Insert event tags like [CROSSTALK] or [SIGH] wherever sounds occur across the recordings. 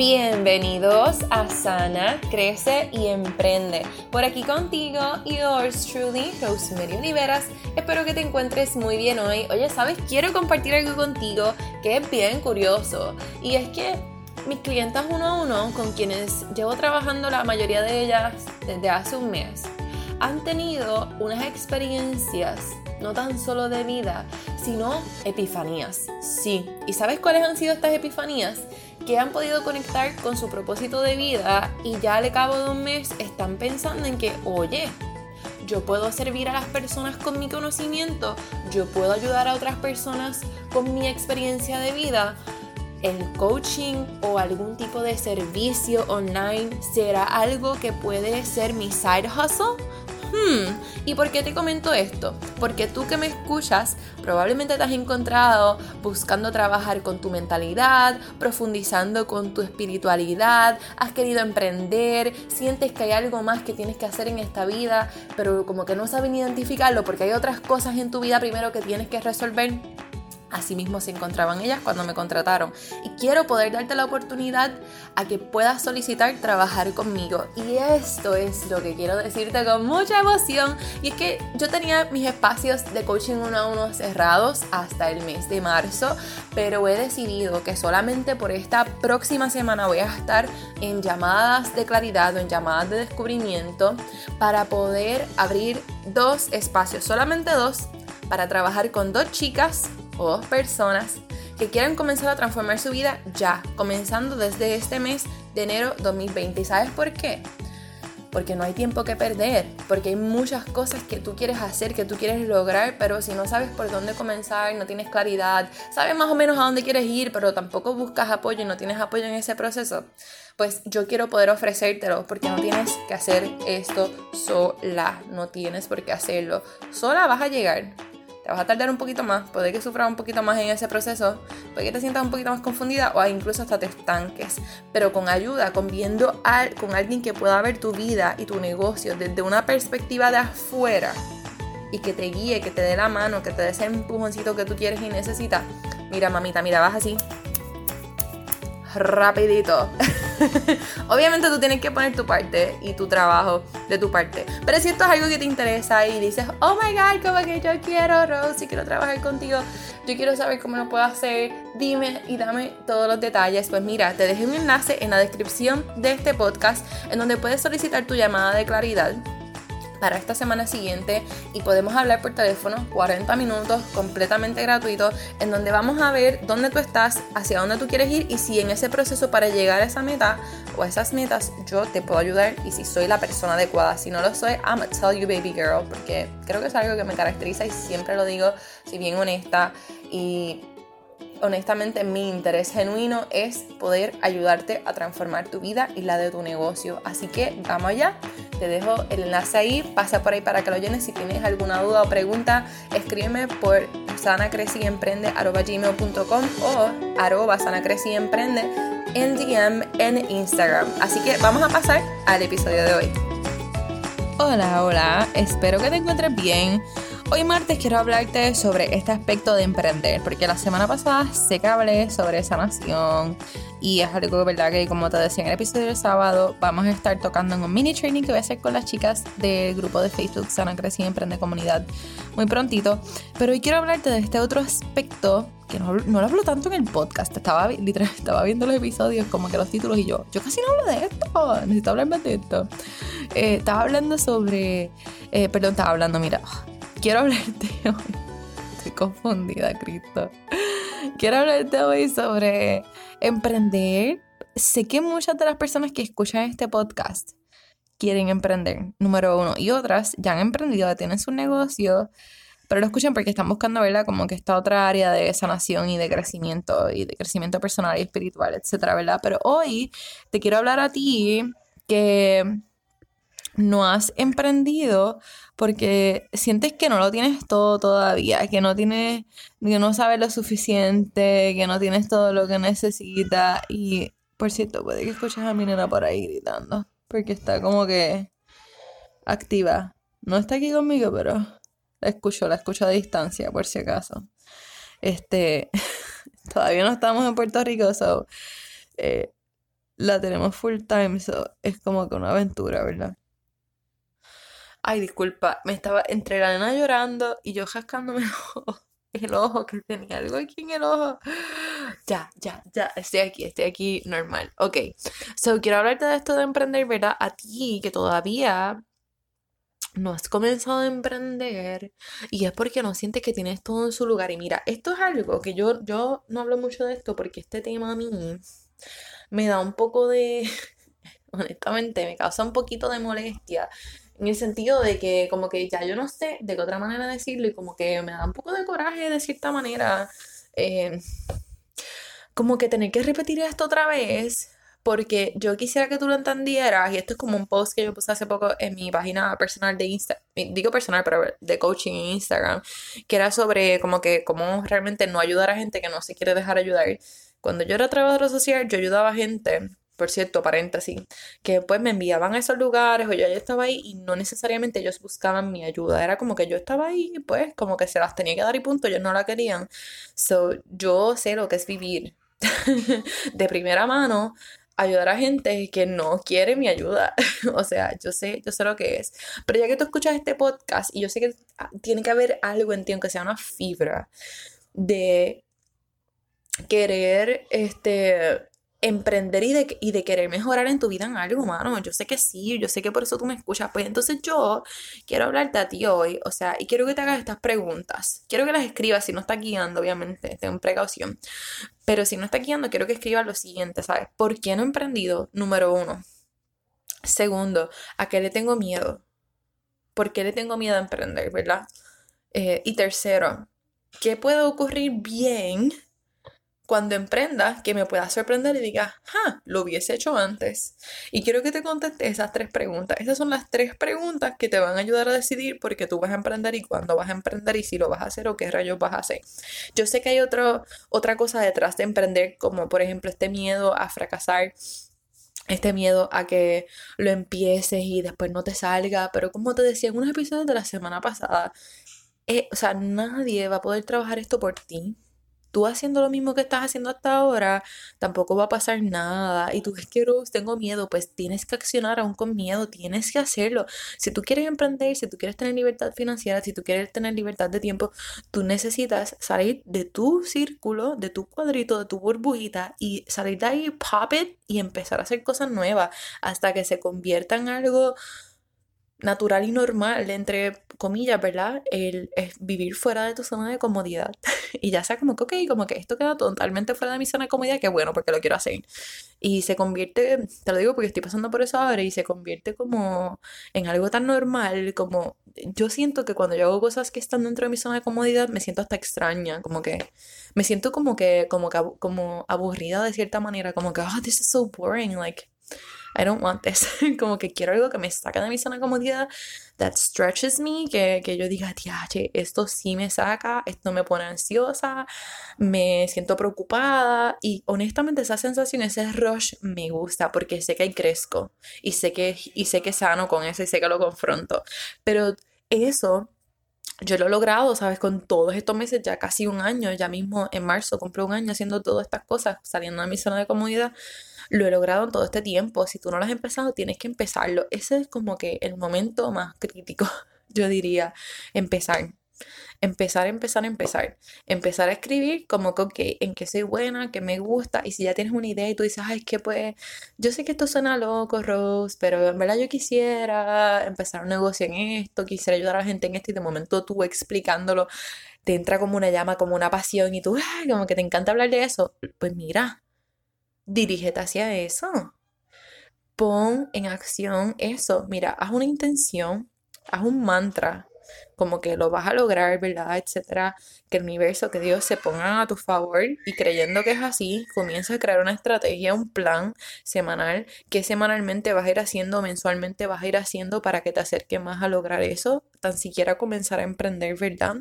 Bienvenidos a Sana, Crece y Emprende. Por aquí contigo, yours truly, Rosemary Oliveras. Espero que te encuentres muy bien hoy. Oye, ¿sabes? Quiero compartir algo contigo que es bien curioso. Y es que mis clientas uno a uno, con quienes llevo trabajando la mayoría de ellas desde hace un mes, han tenido unas experiencias no tan solo de vida, sino epifanías. Sí, ¿y sabes cuáles han sido estas epifanías? Que han podido conectar con su propósito de vida y ya al cabo de un mes están pensando en que, oye, yo puedo servir a las personas con mi conocimiento, yo puedo ayudar a otras personas con mi experiencia de vida. El coaching o algún tipo de servicio online será algo que puede ser mi side hustle Hmm, ¿y por qué te comento esto? Porque tú que me escuchas probablemente te has encontrado buscando trabajar con tu mentalidad, profundizando con tu espiritualidad, has querido emprender, sientes que hay algo más que tienes que hacer en esta vida, pero como que no sabes identificarlo porque hay otras cosas en tu vida primero que tienes que resolver. Asimismo se encontraban ellas cuando me contrataron. Y quiero poder darte la oportunidad a que puedas solicitar trabajar conmigo. Y esto es lo que quiero decirte con mucha emoción. Y es que yo tenía mis espacios de coaching uno a uno cerrados hasta el mes de marzo. Pero he decidido que solamente por esta próxima semana voy a estar en llamadas de claridad o en llamadas de descubrimiento para poder abrir dos espacios. Solamente dos para trabajar con dos chicas o dos personas que quieran comenzar a transformar su vida ya, comenzando desde este mes de enero 2020. ¿Y sabes por qué? Porque no hay tiempo que perder, porque hay muchas cosas que tú quieres hacer, que tú quieres lograr, pero si no sabes por dónde comenzar, no tienes claridad, sabes más o menos a dónde quieres ir, pero tampoco buscas apoyo y no tienes apoyo en ese proceso, pues yo quiero poder ofrecértelo, porque no tienes que hacer esto sola, no tienes por qué hacerlo. Sola vas a llegar, te vas a tardar un poquito más, puede que sufras un poquito más en ese proceso, puede que te sientas un poquito más confundida o incluso hasta te estanques, pero con ayuda, con viendo con alguien que pueda ver tu vida y tu negocio desde una perspectiva de afuera y que te guíe, que te dé la mano, que te dé ese empujoncito que tú quieres y necesitas. Mira, mamita, mira, vas así. Rapidito. [LAUGHS] [LAUGHS] Obviamente tú tienes que poner tu parte y tu trabajo de tu parte. Pero si esto es algo que te interesa y dices, oh my god, como que yo quiero, Rose, quiero trabajar contigo, yo quiero saber cómo lo puedo hacer, dime y dame todos los detalles. Pues mira, te dejé un enlace en la descripción de este podcast en donde puedes solicitar tu llamada de claridad para esta semana siguiente y podemos hablar por teléfono 40 minutos completamente gratuito en donde vamos a ver dónde tú estás, hacia dónde tú quieres ir y si en ese proceso para llegar a esa meta o a esas metas yo te puedo ayudar y si soy la persona adecuada. Si no lo soy, I'm gonna tell you baby girl porque creo que es algo que me caracteriza y siempre lo digo, si bien honesta y honestamente mi interés genuino es poder ayudarte a transformar tu vida y la de tu negocio. Así que vamos allá. Te dejo el enlace ahí, pasa por ahí para que lo llenes. Si tienes alguna duda o pregunta, escríbeme por sanacreciemprende.com o arroba sanacreciemprende en DM en Instagram. Así que vamos a pasar al episodio de hoy. Hola, hola, espero que te encuentres bien. Hoy martes quiero hablarte sobre este aspecto de emprender, porque la semana pasada sé que hablé sobre sanación y es algo, ¿verdad? Que como te decía en el episodio del sábado, vamos a estar tocando en un mini training que voy a hacer con las chicas del grupo de Facebook Sana y Emprende Comunidad muy prontito. Pero hoy quiero hablarte de este otro aspecto que no, lo hablo tanto en el podcast. Estaba, literal, [LAUGHS] estaba viendo los episodios, como que los títulos y yo, yo casi no hablo de esto, necesito hablar más de esto. Eh, estaba hablando sobre, eh, perdón, estaba hablando, mira, quiero hablarte [LAUGHS] hoy. Estoy confundida, Cristo. Quiero hablarte hoy sobre emprender. Sé que muchas de las personas que escuchan este podcast quieren emprender, número uno, y otras ya han emprendido, tienen su negocio, pero lo escuchan porque están buscando, ¿verdad? Como que esta otra área de sanación y de crecimiento y de crecimiento personal y espiritual, etcétera, ¿verdad? Pero hoy te quiero hablar a ti que no has emprendido porque sientes que no lo tienes todo todavía, que no tienes, que no sabes lo suficiente, que no tienes todo lo que necesitas. Y por cierto, puede que escuches a mi nena por ahí gritando, porque está como que activa. No está aquí conmigo, pero la escucho, la escucho a distancia, por si acaso. Este, [LAUGHS] todavía no estamos en Puerto Rico, so, eh, la tenemos full time, so es como que una aventura, ¿verdad? Ay, disculpa, me estaba entre la nena llorando y yo jascándome el ojo, [LAUGHS] el ojo, que tenía algo aquí en el ojo. Ya, ya, ya, estoy aquí, estoy aquí normal. Ok, so quiero hablarte de esto de emprender, ¿verdad? A ti que todavía no has comenzado a emprender y es porque no sientes que tienes todo en su lugar. Y mira, esto es algo que yo, yo no hablo mucho de esto porque este tema a mí me da un poco de, [LAUGHS] honestamente, me causa un poquito de molestia. En el sentido de que como que ya yo no sé de qué otra manera decirlo y como que me da un poco de coraje de cierta manera. Eh, como que tener que repetir esto otra vez porque yo quisiera que tú lo entendieras, y esto es como un post que yo puse hace poco en mi página personal de Instagram, digo personal, pero de coaching en Instagram, que era sobre como que cómo realmente no ayudar a gente que no se quiere dejar ayudar. Cuando yo era trabajadora social, yo ayudaba a gente, por cierto, paréntesis, que pues me enviaban a esos lugares o yo ya estaba ahí y no necesariamente ellos buscaban mi ayuda, era como que yo estaba ahí pues como que se las tenía que dar y punto, ellos no la querían. So, yo sé lo que es vivir [LAUGHS] de primera mano ayudar a gente que no quiere mi ayuda. [LAUGHS] o sea, yo sé, yo sé lo que es. Pero ya que tú escuchas este podcast y yo sé que tiene que haber algo en ti, aunque sea una fibra, de querer este emprender y de, y de querer mejorar en tu vida en algo, mano. Yo sé que sí, yo sé que por eso tú me escuchas. Pues entonces yo quiero hablarte a ti hoy, o sea, y quiero que te hagas estas preguntas. Quiero que las escribas, si no estás guiando, obviamente, ten precaución. Pero si no estás guiando, quiero que escribas lo siguiente, ¿sabes? ¿Por qué no he emprendido? Número uno. Segundo, ¿a qué le tengo miedo? ¿Por qué le tengo miedo a emprender, verdad? Eh, y tercero, ¿qué puede ocurrir bien? Cuando emprendas que me pueda sorprender y digas, ¡ja! Lo hubiese hecho antes. Y quiero que te conteste esas tres preguntas. Esas son las tres preguntas que te van a ayudar a decidir por qué tú vas a emprender y cuándo vas a emprender y si lo vas a hacer o qué rayos vas a hacer. Yo sé que hay otra cosa detrás de emprender, como por ejemplo este miedo a fracasar este miedo a que lo empieces y después no te salga, pero como te decía en unos episodios de la semana pasada, eh, o sea, nadie va a poder trabajar esto por ti tú haciendo lo mismo que estás haciendo hasta ahora, tampoco va a pasar nada. Y tú es que tengo miedo, pues tienes que accionar aún con miedo, tienes que hacerlo. Si tú quieres emprender, si tú quieres tener libertad financiera, si tú quieres tener libertad de tiempo, tú necesitas salir de tu círculo, de tu cuadrito, de tu burbujita y salir de ahí, pop it y empezar a hacer cosas nuevas hasta que se convierta en algo natural y normal, entre comillas, ¿verdad? El, es vivir fuera de tu zona de comodidad. [LAUGHS] y ya sea como que, ok, como que esto queda totalmente fuera de mi zona de comodidad, que bueno, porque lo quiero hacer. Y se convierte, te lo digo porque estoy pasando por eso ahora, y se convierte como en algo tan normal, como yo siento que cuando yo hago cosas que están dentro de mi zona de comodidad, me siento hasta extraña, como que me siento como que, como que, como aburrida de cierta manera, como que, oh, this is so boring, like I don't want this. [LAUGHS] como que quiero algo que me saque de mi zona de comodidad, that stretches me, que, que yo diga, che, esto sí me saca, esto me pone ansiosa, me siento preocupada y honestamente esa sensación, ese rush me gusta porque sé que hay crezco y sé que, y sé que sano con eso y sé que lo confronto. Pero eso yo lo he logrado, ¿sabes? Con todos estos meses, ya casi un año, ya mismo en marzo compré un año haciendo todas estas cosas, saliendo de mi zona de comodidad lo he logrado en todo este tiempo. Si tú no lo has empezado, tienes que empezarlo. Ese es como que el momento más crítico, [LAUGHS] yo diría, empezar. Empezar, empezar, empezar. Empezar a escribir como que, ok, en qué soy buena, qué me gusta. Y si ya tienes una idea y tú dices, ay, es que pues, yo sé que esto suena loco, Rose, pero en verdad yo quisiera empezar un negocio en esto, quisiera ayudar a la gente en esto. Y de momento tú explicándolo, te entra como una llama, como una pasión y tú, ay, como que te encanta hablar de eso. Pues mira, dirígete hacia eso. Pon en acción eso. Mira, haz una intención, haz un mantra, como que lo vas a lograr, ¿verdad? Etcétera. Que el universo, que Dios se ponga a tu favor y creyendo que es así, comienza a crear una estrategia, un plan semanal que semanalmente vas a ir haciendo, mensualmente vas a ir haciendo para que te acerque más a lograr eso, tan siquiera comenzar a emprender, ¿verdad?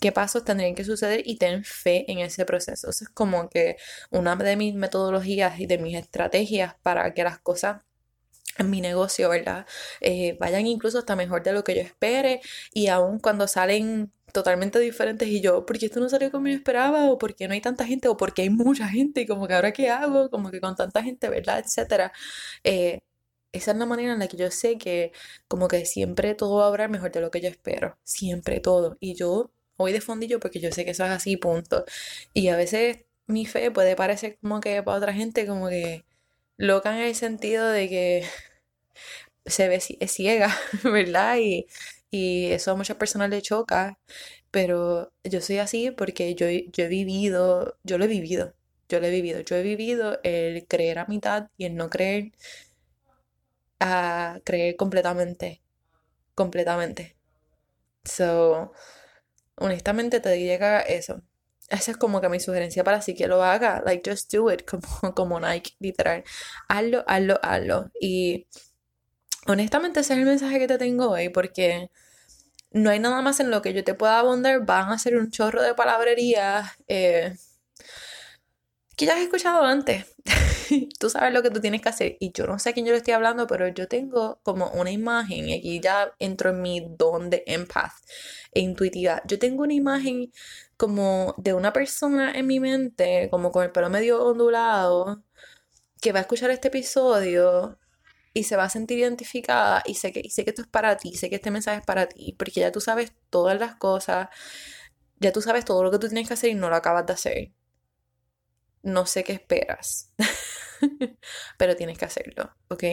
¿Qué pasos tendrían que suceder? Y ten fe en ese proceso. Eso es como que una de mis metodologías y de mis estrategias para que las cosas en mi negocio, ¿verdad? Eh, vayan incluso hasta mejor de lo que yo espere y aún cuando salen totalmente diferentes y yo, ¿por qué esto no salió como yo esperaba? ¿O por qué no hay tanta gente? ¿O por qué hay mucha gente? Y como que ahora qué hago? Como que con tanta gente, ¿verdad? Etcétera. Eh, esa es la manera en la que yo sé que como que siempre todo va a obrar mejor de lo que yo espero. Siempre todo. Y yo voy de fondillo porque yo sé que eso es así, punto. Y a veces mi fe puede parecer como que para otra gente como que loca en el sentido de que se ve es ciega, [LAUGHS] ¿verdad? Y, eso a muchas personas le choca, pero yo soy así porque yo, yo he vivido, yo lo he vivido, yo lo he vivido, yo he vivido el creer a mitad y el no creer a creer completamente, completamente. So, honestamente te que eso. Esa es como que mi sugerencia para si que lo haga. Like, just do it, [LAUGHS] como, como Nike, literal. Hazlo, hazlo, hazlo. Y honestamente ese es el mensaje que te tengo hoy, porque no hay nada más en lo que yo te pueda abundar. Van a ser un chorro de palabrería eh, que ya has escuchado antes. [LAUGHS] tú sabes lo que tú tienes que hacer. Y yo no sé a quién yo le estoy hablando, pero yo tengo como una imagen, y aquí ya entro en mi don de empath e intuitiva. Yo tengo una imagen como de una persona en mi mente, como con el pelo medio ondulado, que va a escuchar este episodio y se va a sentir identificada y sé que, y sé que esto es para ti, sé que este mensaje es para ti, porque ya tú sabes todas las cosas, ya tú sabes todo lo que tú tienes que hacer y no lo acabas de hacer. No sé qué esperas, [LAUGHS] pero tienes que hacerlo, ¿ok?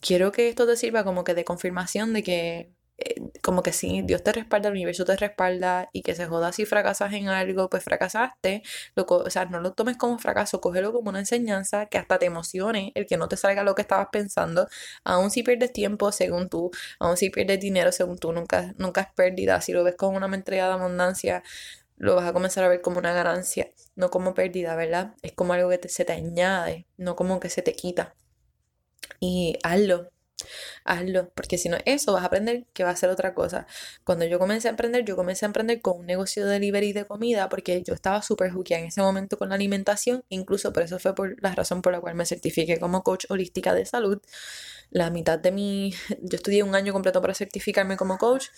Quiero que esto te sirva como que de confirmación de que eh, como que sí, Dios te respalda, el universo te respalda y que se joda si fracasas en algo, pues fracasaste. o sea, no lo tomes como fracaso, cógelo como una enseñanza que hasta te emocione el que no te salga lo que estabas pensando. Aún si pierdes tiempo, según tú, aún si pierdes dinero, según tú, nunca, nunca es pérdida. Si lo ves como una mentalidad de abundancia, lo vas a comenzar a ver como una ganancia, no como pérdida, ¿verdad? Es como algo que se te añade, no como que se te quita. Y hazlo, hazlo, porque si no eso vas a aprender que va a ser otra cosa. Cuando yo comencé a emprender, yo comencé a emprender con un negocio de delivery de comida porque yo estaba súper juqueada en ese momento con la alimentación, incluso por eso fue por la razón por la cual me certifiqué como coach holística de salud. La mitad de mi, [LAUGHS] yo estudié un año completo para certificarme como coach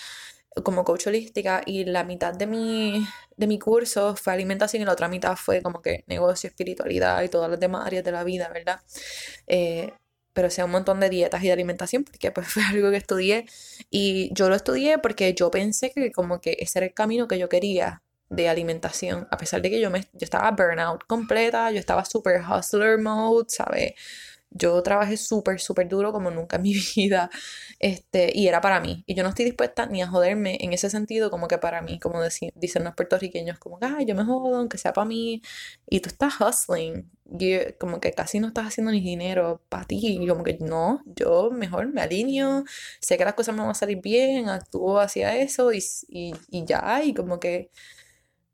como coach holística y la mitad de mi, de mi curso fue alimentación y la otra mitad fue como que negocio, espiritualidad y todas las demás áreas de la vida, ¿verdad? Eh, pero sea un montón de dietas y de alimentación, porque pues [LAUGHS] fue algo que estudié. Y yo lo estudié porque yo pensé que como que ese era el camino que yo quería de alimentación, a pesar de que yo, me, yo estaba burnout completa, yo estaba super hustler mode, ¿sabes? Yo trabajé súper, súper duro como nunca en mi [LAUGHS] vida. Este, y era para mí. Y yo no estoy dispuesta ni a joderme en ese sentido, como que para mí, como dicen los puertorriqueños, como que, yo me jodo, aunque sea para mí. Y tú estás hustling. como que casi no estás haciendo ni dinero para ti. Y como que no, yo mejor me alineo. Sé que las cosas me van a salir bien, actúo hacia eso y, y, y ya. Y como que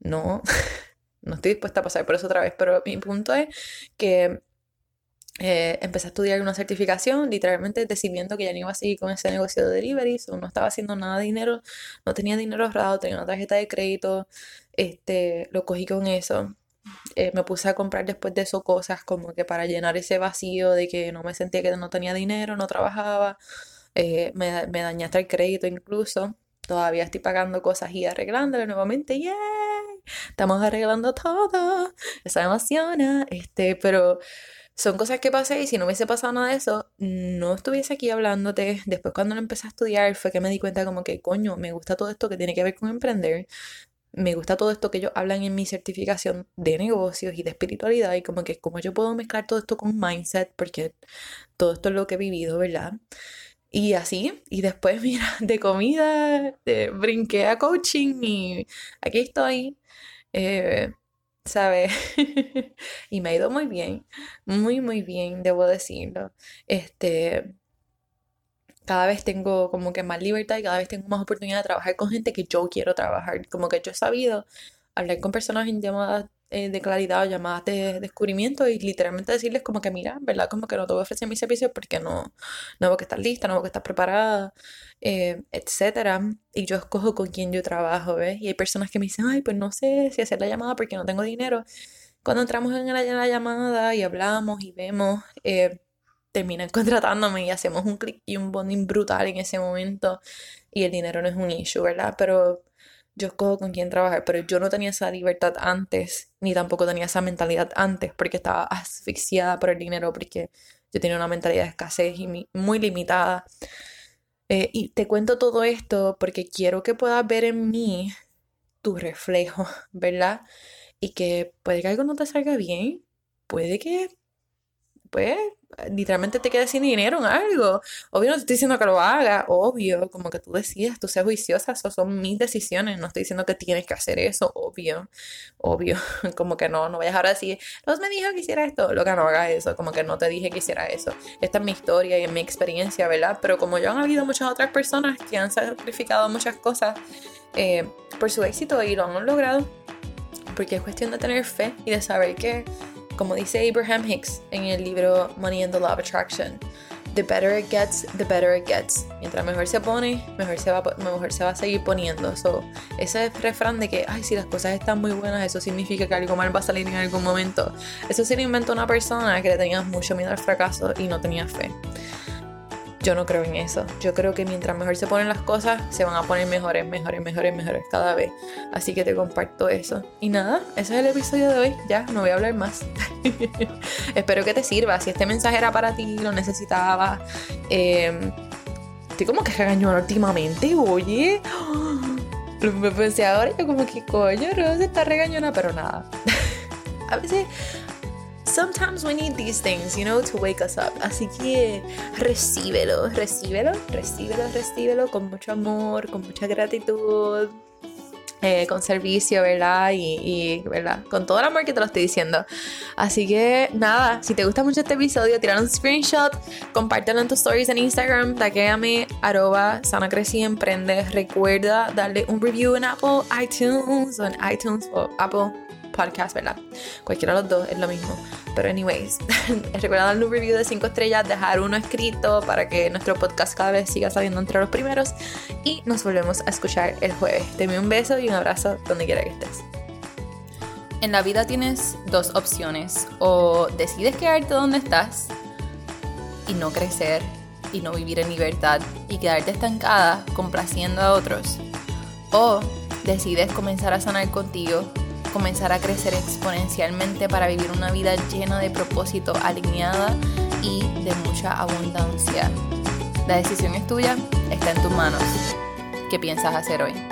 no, [LAUGHS] no estoy dispuesta a pasar por eso otra vez. Pero mi punto es que eh, empecé a estudiar una certificación, literalmente decidiendo que ya no iba a seguir con ese negocio de deliveries, no estaba haciendo nada de dinero, no tenía dinero ahorrado, tenía una tarjeta de crédito, este, lo cogí con eso. Eh, me puse a comprar después de eso cosas como que para llenar ese vacío de que no me sentía que no tenía dinero, no trabajaba, eh, me, me dañé hasta el crédito incluso. Todavía estoy pagando cosas y arreglándolo nuevamente. ¡Yay! Estamos arreglando todo. Eso me emociona. Este, pero son cosas que pasé y si no hubiese pasado nada de eso, no estuviese aquí hablándote. Después cuando lo empecé a estudiar fue que me di cuenta como que, coño, me gusta todo esto que tiene que ver con emprender. Me gusta todo esto que ellos hablan en mi certificación de negocios y de espiritualidad y como que como yo puedo mezclar todo esto con mindset porque todo esto es lo que he vivido, ¿verdad? Y así, y después, [LAUGHS] mira, de comida, brinqué a coaching y aquí estoy. Eh, ¿sabes? [LAUGHS] y me ha ido muy bien, muy, muy bien, debo decirlo. Este, cada vez tengo como que más libertad y cada vez tengo más oportunidad de trabajar con gente que yo quiero trabajar. Como que yo he sabido hablar con personas en llamadas eh, de claridad o llamadas de descubrimiento y literalmente decirles como que mira, ¿verdad? Como que no te voy a ofrecer mis servicios porque no, no veo que estás lista, no veo que estás preparada, eh, etcétera. Y yo escojo con quién yo trabajo, ¿ves? Y hay personas que me dicen, ay, pues no sé si hacer la llamada porque no tengo dinero. Cuando entramos en la, llamada y hablamos y vemos, eh, terminan [LAUGHS] contratándome y hacemos un clic y un bonding brutal en ese momento y el dinero no es un issue, ¿verdad? Pero yo escojo con quién trabajar, pero yo no tenía esa libertad antes, ni tampoco tenía esa mentalidad antes, porque estaba asfixiada por el dinero, porque yo tenía una mentalidad de escasez y muy limitada. Eh, y te cuento todo esto porque quiero que puedas ver en mí tu reflejo, [LAUGHS] ¿verdad? Y que puede que algo no te salga bien, puede que, pues, literalmente te quedes sin dinero en algo. Obvio no te estoy diciendo que lo haga, obvio, como que tú decidas, tú seas juiciosa, eso son mis decisiones, no estoy diciendo que tienes que hacer eso, obvio, obvio, [LAUGHS] como que no, no vayas ahora a decir, los me dijo que hiciera esto, lo que no haga eso, como que no te dije que hiciera eso. Esta es mi historia y es mi experiencia, ¿verdad? Pero como yo han habido muchas otras personas que han sacrificado muchas cosas eh, por su éxito y lo han logrado, porque es cuestión de tener fe y de saber que como dice Abraham Hicks en el libro Money and the Law of Attraction, the better it gets, the better it gets. Mientras mejor se pone, mejor se va, mejor se va a seguir poniendo. So, ese refrán de que, ay, si las cosas están muy buenas, eso significa que algo mal va a salir en algún momento. Eso se lo inventó una persona que le tenía mucho miedo al fracaso y no tenía fe. Yo no creo en eso. Yo creo que mientras mejor se ponen las cosas, se van a poner mejores, mejores, mejores, mejores cada vez. Así que te comparto eso. Y nada, ese es el episodio de hoy. Ya, no voy a hablar más. [LAUGHS] Espero que te sirva. Si este mensaje era para ti, lo necesitaba. Em, estoy como que regañona últimamente, oye. [GASPS] Me pensé ahora, yo como que coño, no se está regañona, pero nada. [LAUGHS] a veces sometimes we need these things, you know, to wake us up. Así que recíbelo, recíbelo, recíbelo, recíbelo con mucho amor, con mucha gratitud. Eh, con servicio, ¿verdad? Y, ¿verdad? Con todo el amor que te lo estoy diciendo. Así que nada, si te gusta mucho este episodio, tira un screenshot, compártelo en tus stories en Instagram, taquéame, arroba sana emprende. Recuerda darle un review en Apple iTunes o en iTunes o Apple podcast, ¿verdad? Cualquiera de los dos es lo mismo. Pero anyways, [LAUGHS] recuerda darle un review de 5 estrellas, dejar uno escrito para que nuestro podcast cada vez siga saliendo entre los primeros. Y nos volvemos a escuchar el jueves. Te un beso y un abrazo donde quiera que estés. En la vida tienes dos opciones. O decides quedarte donde estás y no crecer y no vivir en libertad y quedarte estancada complaciendo a otros. O decides comenzar a sanar contigo comenzar a crecer exponencialmente para vivir una vida llena de propósito, alineada y de mucha abundancia. La decisión es tuya, está en tus manos. ¿Qué piensas hacer hoy?